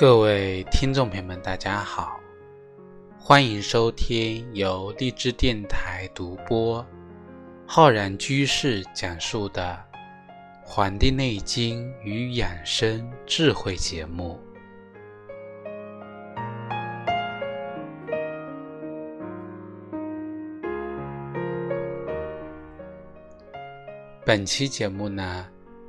各位听众朋友们，大家好，欢迎收听由荔枝电台独播、浩然居士讲述的《黄帝内经与养生智慧》节目。本期节目呢，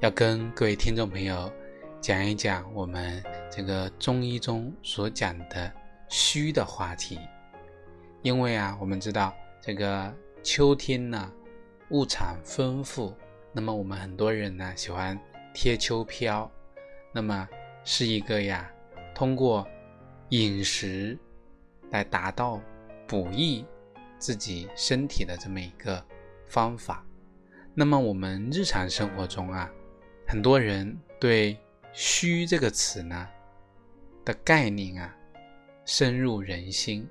要跟各位听众朋友讲一讲我们。这个中医中所讲的虚的话题，因为啊，我们知道这个秋天呢，物产丰富，那么我们很多人呢喜欢贴秋膘，那么是一个呀，通过饮食来达到补益自己身体的这么一个方法。那么我们日常生活中啊，很多人对“虚”这个词呢。的概念啊，深入人心。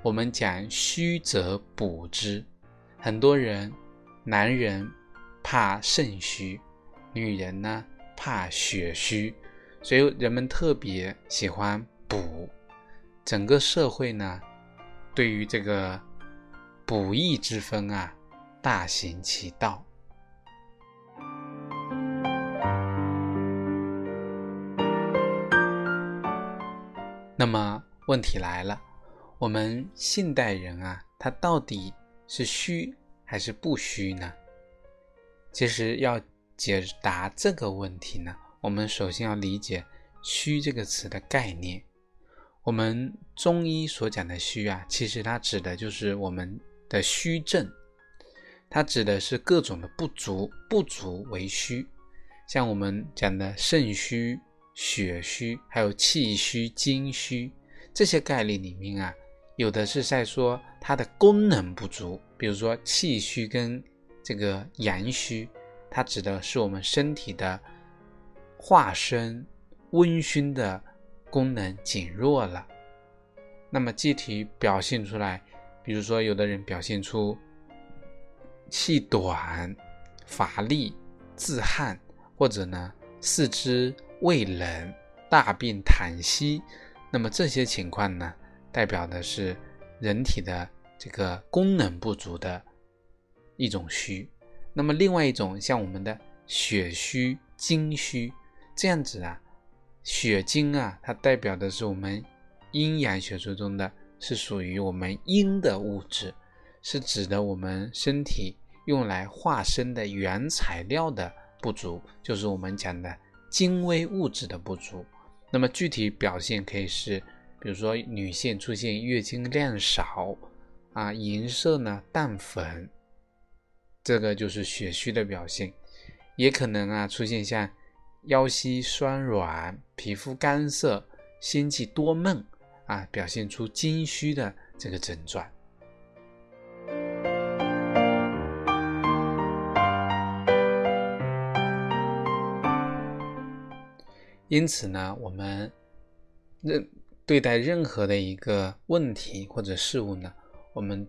我们讲虚则补之，很多人，男人怕肾虚，女人呢怕血虚，所以人们特别喜欢补。整个社会呢，对于这个补益之分啊，大行其道。那么问题来了，我们现代人啊，他到底是虚还是不虚呢？其实要解答这个问题呢，我们首先要理解“虚”这个词的概念。我们中医所讲的虚啊，其实它指的就是我们的虚症，它指的是各种的不足，不足为虚。像我们讲的肾虚。血虚，还有气虚、精虚这些概念里面啊，有的是在说它的功能不足，比如说气虚跟这个阳虚，它指的是我们身体的化生、温煦的功能减弱了。那么具体表现出来，比如说有的人表现出气短、乏力、自汗，或者呢四肢。胃冷、大便溏稀，那么这些情况呢，代表的是人体的这个功能不足的一种虚。那么另外一种像我们的血虚、精虚这样子啊，血精啊，它代表的是我们阴阳学说中的是属于我们阴的物质，是指的我们身体用来化生的原材料的不足，就是我们讲的。精微物质的不足，那么具体表现可以是，比如说女性出现月经量少，啊，银色呢淡粉，这个就是血虚的表现，也可能啊出现像腰膝酸软、皮肤干涩、心悸多梦啊，表现出精虚的这个症状。因此呢，我们任对待任何的一个问题或者事物呢，我们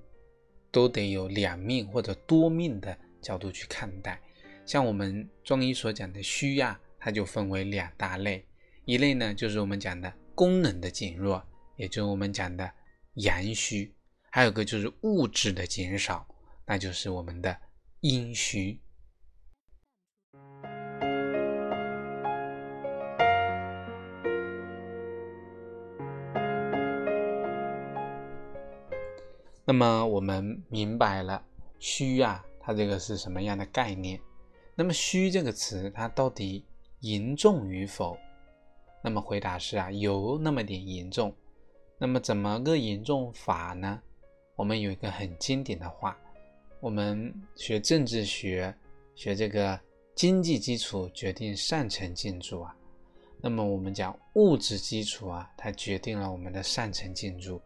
都得有两面或者多面的角度去看待。像我们中医所讲的虚呀，它就分为两大类，一类呢就是我们讲的功能的减弱，也就是我们讲的阳虚；还有个就是物质的减少，那就是我们的阴虚。那么我们明白了虚啊，它这个是什么样的概念？那么虚这个词它到底严重与否？那么回答是啊，有那么点严重。那么怎么个严重法呢？我们有一个很经典的话，我们学政治学，学这个经济基础决定上层建筑啊。那么我们讲物质基础啊，它决定了我们的上层建筑。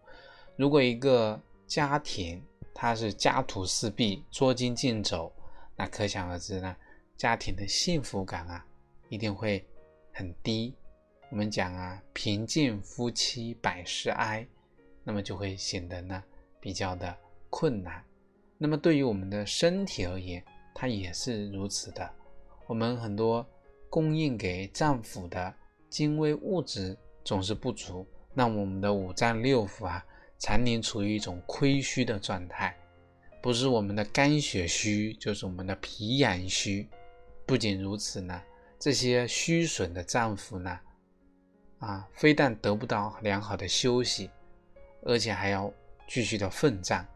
如果一个家庭它是家徒四壁、捉襟见肘，那可想而知呢，家庭的幸福感啊一定会很低。我们讲啊，贫贱夫妻百事哀，那么就会显得呢比较的困难。那么对于我们的身体而言，它也是如此的。我们很多供应给脏腑的精微物质总是不足，那我们的五脏六腑啊，常年处于一种亏虚的状态。不是我们的肝血虚，就是我们的脾阳虚。不仅如此呢，这些虚损的脏腑呢，啊，非但得不到良好的休息，而且还要继续的奋战，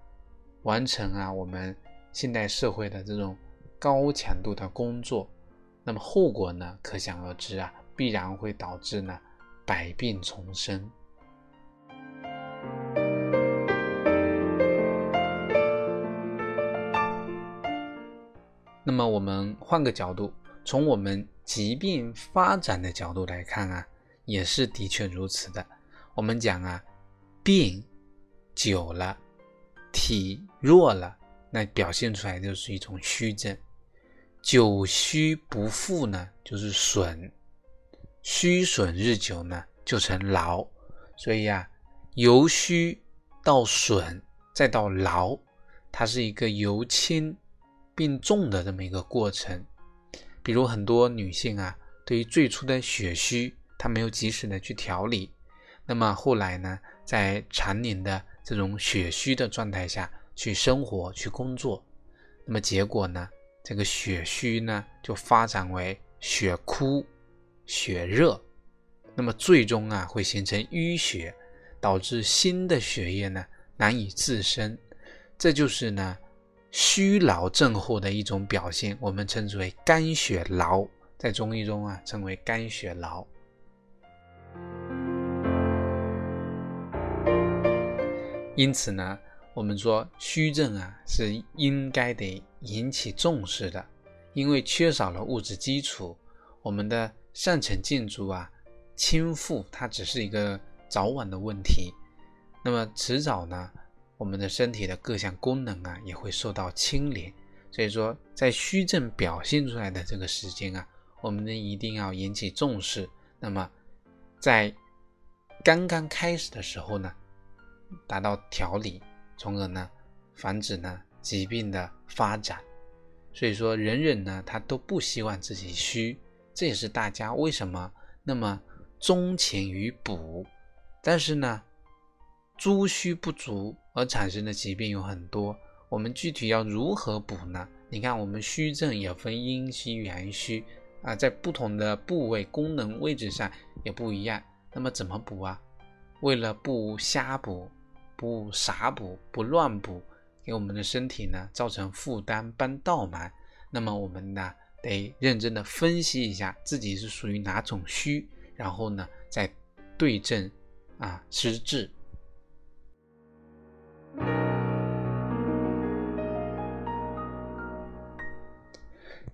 完成啊我们现代社会的这种高强度的工作。那么后果呢，可想而知啊，必然会导致呢百病丛生。那么我们换个角度，从我们疾病发展的角度来看啊，也是的确如此的。我们讲啊，病久了，体弱了，那表现出来就是一种虚症。久虚不复呢，就是损；虚损日久呢，就成劳。所以啊，由虚到损，再到劳，它是一个由轻。病重的这么一个过程，比如很多女性啊，对于最初的血虚，她没有及时的去调理，那么后来呢，在常年的这种血虚的状态下去生活、去工作，那么结果呢，这个血虚呢就发展为血枯、血热，那么最终啊会形成淤血，导致新的血液呢难以自生，这就是呢。虚劳症候的一种表现，我们称之为肝血劳，在中医中啊称为肝血劳。因此呢，我们说虚症啊是应该得引起重视的，因为缺少了物质基础，我们的上层建筑啊倾覆，它只是一个早晚的问题，那么迟早呢？我们的身体的各项功能啊，也会受到牵连。所以说，在虚症表现出来的这个时间啊，我们呢一定要引起重视。那么，在刚刚开始的时候呢，达到调理，从而呢防止呢疾病的发展。所以说，人人呢他都不希望自己虚，这也是大家为什么那么钟情于补。但是呢，诸虚不足。而产生的疾病有很多，我们具体要如何补呢？你看，我们虚症也分阴虚、阳虚啊，在不同的部位、功能位置上也不一样。那么怎么补啊？为了不瞎补、不傻补、不乱补，给我们的身体呢造成负担、帮倒忙，那么我们呢得认真的分析一下自己是属于哪种虚，然后呢再对症啊施治。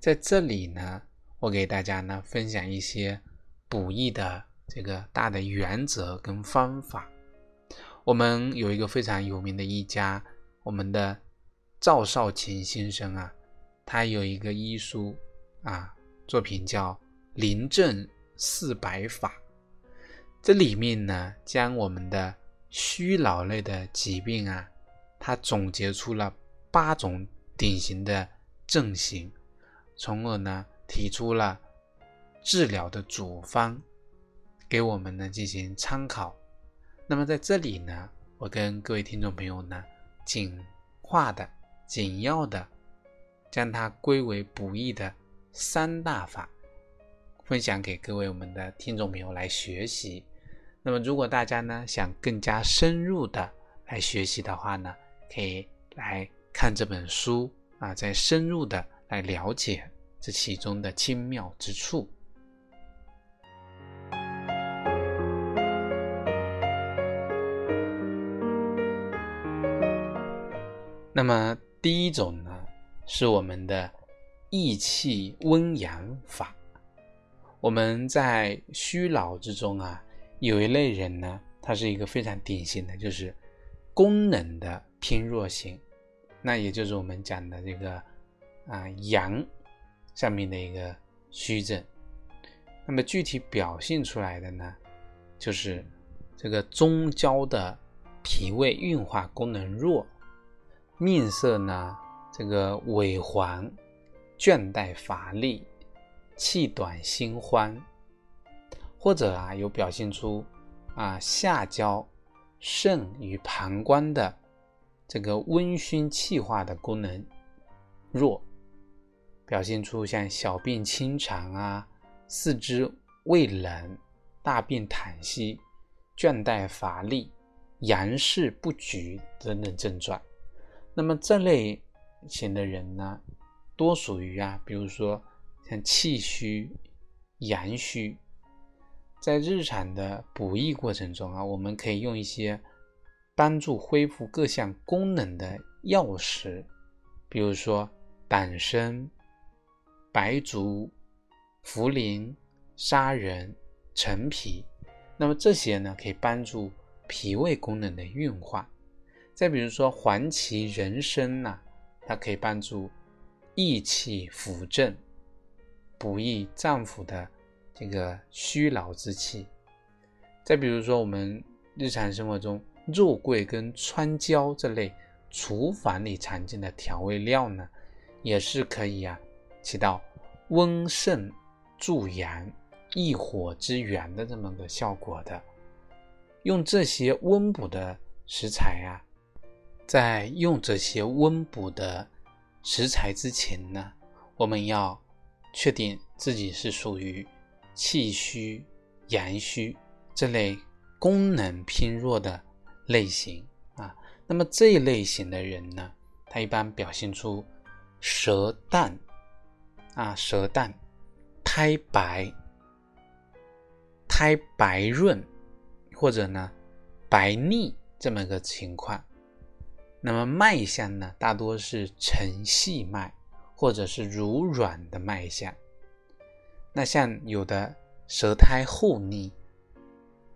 在这里呢，我给大家呢分享一些补益的这个大的原则跟方法。我们有一个非常有名的医家，我们的赵少芹先生啊，他有一个医书啊作品叫《临症四百法》，这里面呢将我们的虚劳类的疾病啊，他总结出了八种典型的症型。从而呢，提出了治疗的主方，给我们呢进行参考。那么在这里呢，我跟各位听众朋友呢，简化的、简要的，将它归为补益的三大法，分享给各位我们的听众朋友来学习。那么如果大家呢想更加深入的来学习的话呢，可以来看这本书啊，再深入的。来了解这其中的精妙之处。那么第一种呢，是我们的益气温阳法。我们在虚劳之中啊，有一类人呢，他是一个非常典型的，就是功能的偏弱型，那也就是我们讲的这个。啊，阳上面的一个虚症，那么具体表现出来的呢，就是这个中焦的脾胃运化功能弱，面色呢这个萎黄、倦怠乏力、气短心慌，或者啊有表现出啊下焦肾与膀胱的这个温煦气化的功能弱，表现出像小便清长啊、四肢畏冷、大便溏稀、倦怠乏力、阳事不举等等症状。那么这类型的人呢，多属于啊，比如说像气虚、阳虚。在日常的补益过程中啊，我们可以用一些帮助恢复各项功能的药食，比如说党参、白术、茯苓、砂仁、陈皮。那么这些呢，可以帮助脾胃功能的运化。再比如说黄芪、人参呢，它可以帮助益气扶正，补益脏腑的。这个虚劳之气，再比如说我们日常生活中肉桂跟川椒这类厨房里常见的调味料呢，也是可以啊起到温肾助阳、益火之源的这么个效果的。用这些温补的食材啊，在用这些温补的食材之前呢，我们要确定自己是属于。气虚、阳虚这类功能偏弱的类型啊，那么这一类型的人呢，他一般表现出舌淡啊、舌淡、苔白、苔白润或者呢白腻这么个情况。那么脉象呢，大多是沉细脉或者是柔软的脉象。那像有的舌苔厚腻、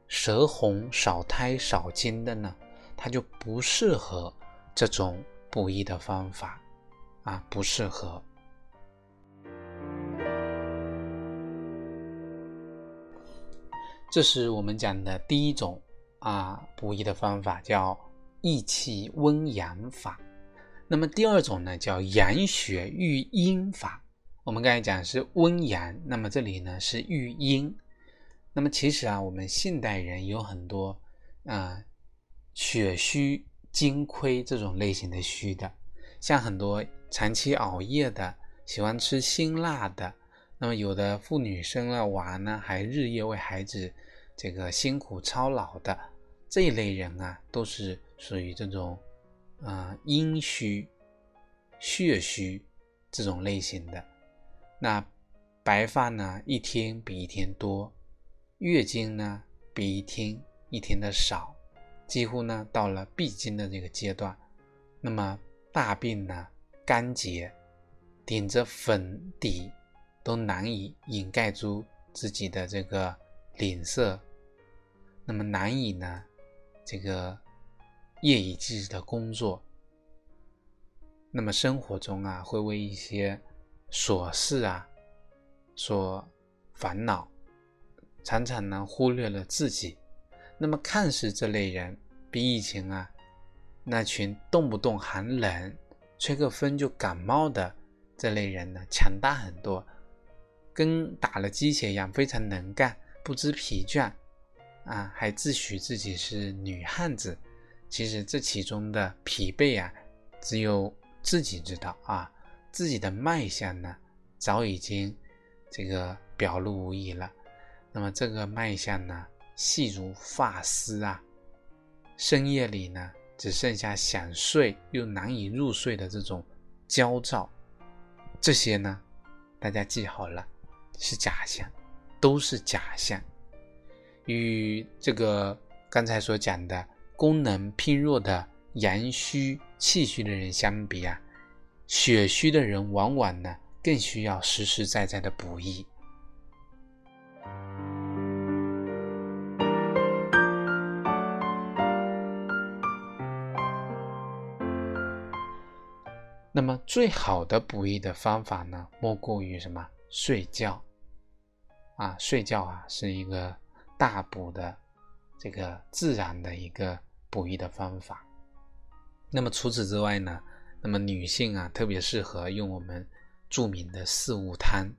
舌红少苔少津的呢，它就不适合这种补益的方法啊，不适合。这是我们讲的第一种啊补益的方法，叫益气温阳法。那么第二种呢，叫养血育阴法。我们刚才讲是温阳，那么这里呢是育阴。那么其实啊，我们现代人有很多啊血虚精亏这种类型的虚的，像很多长期熬夜的，喜欢吃辛辣的，那么有的妇女生了娃呢，还日夜为孩子这个辛苦操劳的这一类人啊，都是属于这种啊阴虚、血虚这种类型的。那白发呢，一天比一天多；月经呢，比一天一天的少，几乎呢到了闭经的这个阶段。那么大便呢干结，顶着粉底都难以掩盖住自己的这个脸色，那么难以呢这个夜以继日的工作。那么生活中啊，会为一些。琐事啊，所烦恼，常常呢忽略了自己。那么看似这类人比以前啊那群动不动寒冷、吹个风就感冒的这类人呢强大很多，跟打了鸡血一样，非常能干，不知疲倦啊，还自诩自己是女汉子。其实这其中的疲惫啊，只有自己知道啊。自己的脉象呢，早已经这个表露无遗了。那么这个脉象呢，细如发丝啊，深夜里呢，只剩下想睡又难以入睡的这种焦躁。这些呢，大家记好了，是假象，都是假象。与这个刚才所讲的功能偏弱的阳虚气虚的人相比啊。血虚的人往往呢更需要实实在在的补益。那么最好的补益的方法呢，莫过于什么？睡觉啊，睡觉啊，是一个大补的这个自然的一个补益的方法。那么除此之外呢？那么女性啊，特别适合用我们著名的四物汤，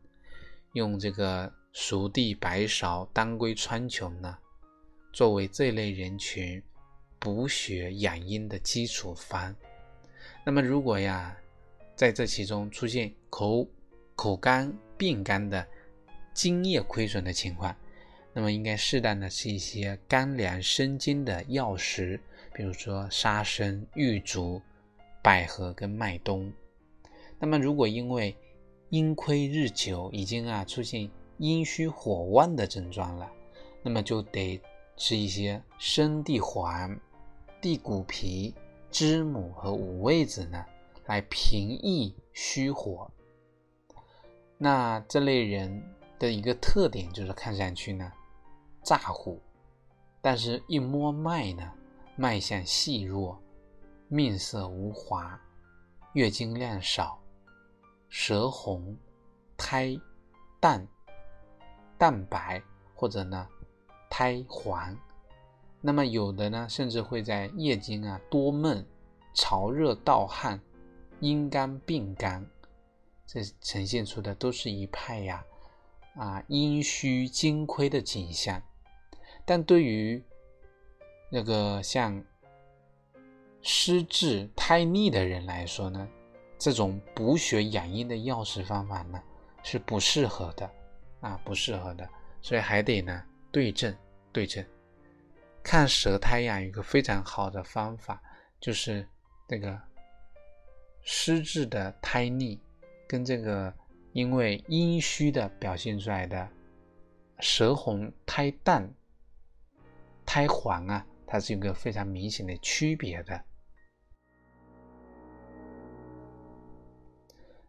用这个熟地、白芍、当归、川穹呢，作为这类人群补血养阴的基础方。那么，如果呀，在这其中出现口口干、病干的津液亏损的情况，那么应该适当的吃一些甘凉生津的药食，比如说沙参、玉竹、百合跟麦冬。那么，如果因为阴亏日久，已经啊出现阴虚火旺的症状了，那么就得吃一些生地黄、地骨皮、知母和五味子呢，来平抑虚火。那这类人的一个特点就是看上去呢咋呼，但是一摸脉呢，脉象细弱，面色无华，月经量少。舌红、苔淡、淡白，或者呢苔黄，那么有的呢，甚至会在夜间啊多闷、潮热盗汗、阴干病干，这呈现出的都是一派呀啊阴虚精亏的景象。但对于那个像湿滞太腻的人来说呢？这种补血养阴的药食方法呢，是不适合的啊，不适合的，所以还得呢对症对症。看舌苔呀，有个非常好的方法，就是这个湿滞的苔腻，跟这个因为阴虚的表现出来的舌红苔淡、苔黄啊，它是一个非常明显的区别的。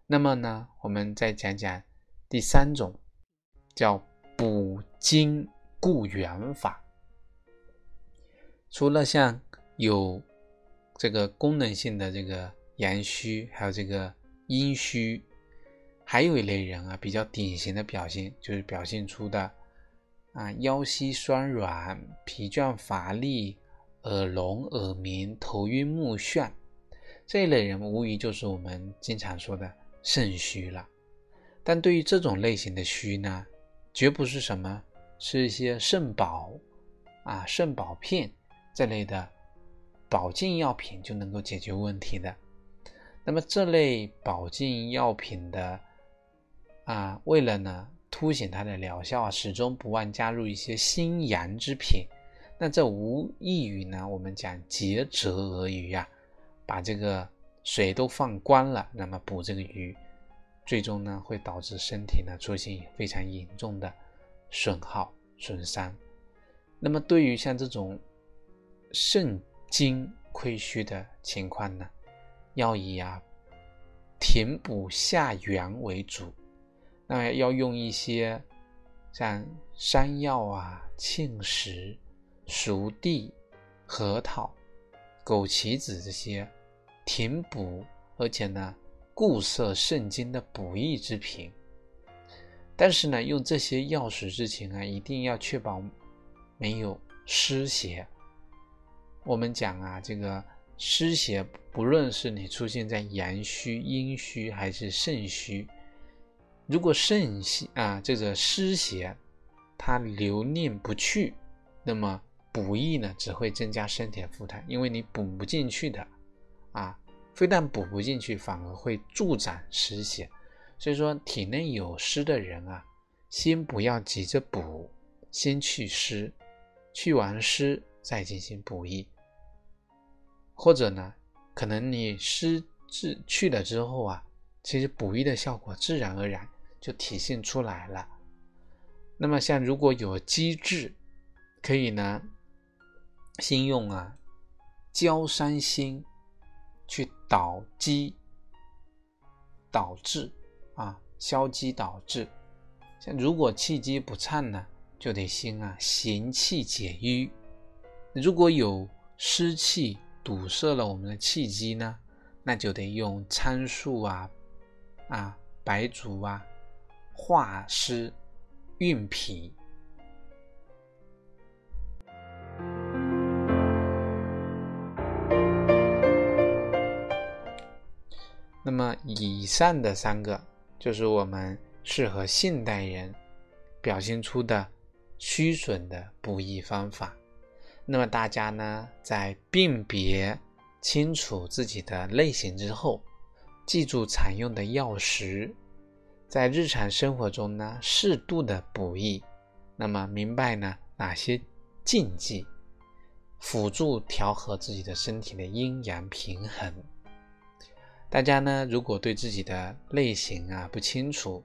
那么呢，我们再讲讲第三种，叫补精固元法。除了像有这个功能性的这个阳虚，还有这个阴虚，还有一类人啊，比较典型的表现就是表现出的啊腰膝酸软、疲倦乏力、耳聋耳鸣、头晕目眩这一类人，无疑就是我们经常说的。肾虚了，但对于这种类型的虚呢，绝不是什么吃一些肾宝啊、肾宝片这类的保健药品就能够解决问题的。那么这类保健药品的啊，为了呢凸显它的疗效啊，始终不忘加入一些辛阳之品。那这无异于呢，我们讲竭泽而渔呀，把这个。水都放光了，那么补这个鱼，最终呢会导致身体呢出现非常严重的损耗损伤。那么对于像这种肾精亏虚的情况呢，要以啊填补下元为主，那要用一些像山药啊、沁石、熟地、核桃、枸杞子这些。填补，而且呢，固涩肾精的补益之品。但是呢，用这些药食之前啊，一定要确保没有湿邪。我们讲啊，这个湿邪，不论是你出现在阳虚、阴虚还是肾虚，如果肾邪啊，这个湿邪它留念不去，那么补益呢，只会增加身体的负担，因为你补不进去的。啊，非但补不进去，反而会助长湿邪。所以说，体内有湿的人啊，先不要急着补，先去湿，去完湿再进行补益。或者呢，可能你湿治去了之后啊，其实补益的效果自然而然就体现出来了。那么，像如果有积滞，可以呢，先用啊焦山心。去导积导滞啊，消积导滞。像如果气机不畅呢，就得先啊行气解瘀。如果有湿气堵塞了我们的气机呢，那就得用苍术啊、啊白术啊化湿运脾。那么以上的三个就是我们适合现代人表现出的虚损的补益方法。那么大家呢，在辨别清楚自己的类型之后，记住常用的药食，在日常生活中呢，适度的补益。那么明白呢哪些禁忌，辅助调和自己的身体的阴阳平衡。大家呢，如果对自己的类型啊不清楚，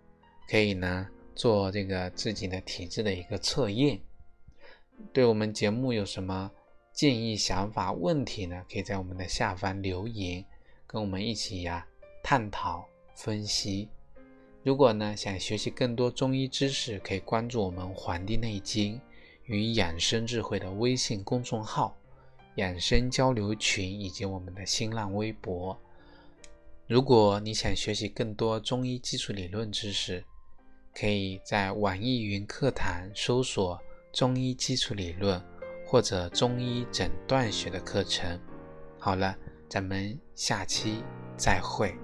可以呢做这个自己的体质的一个测验。对我们节目有什么建议、想法、问题呢？可以在我们的下方留言，跟我们一起呀探讨分析。如果呢想学习更多中医知识，可以关注我们《黄帝内经与养生智慧》的微信公众号、养生交流群以及我们的新浪微博。如果你想学习更多中医基础理论知识，可以在网易云课堂搜索“中医基础理论”或者“中医诊断学”的课程。好了，咱们下期再会。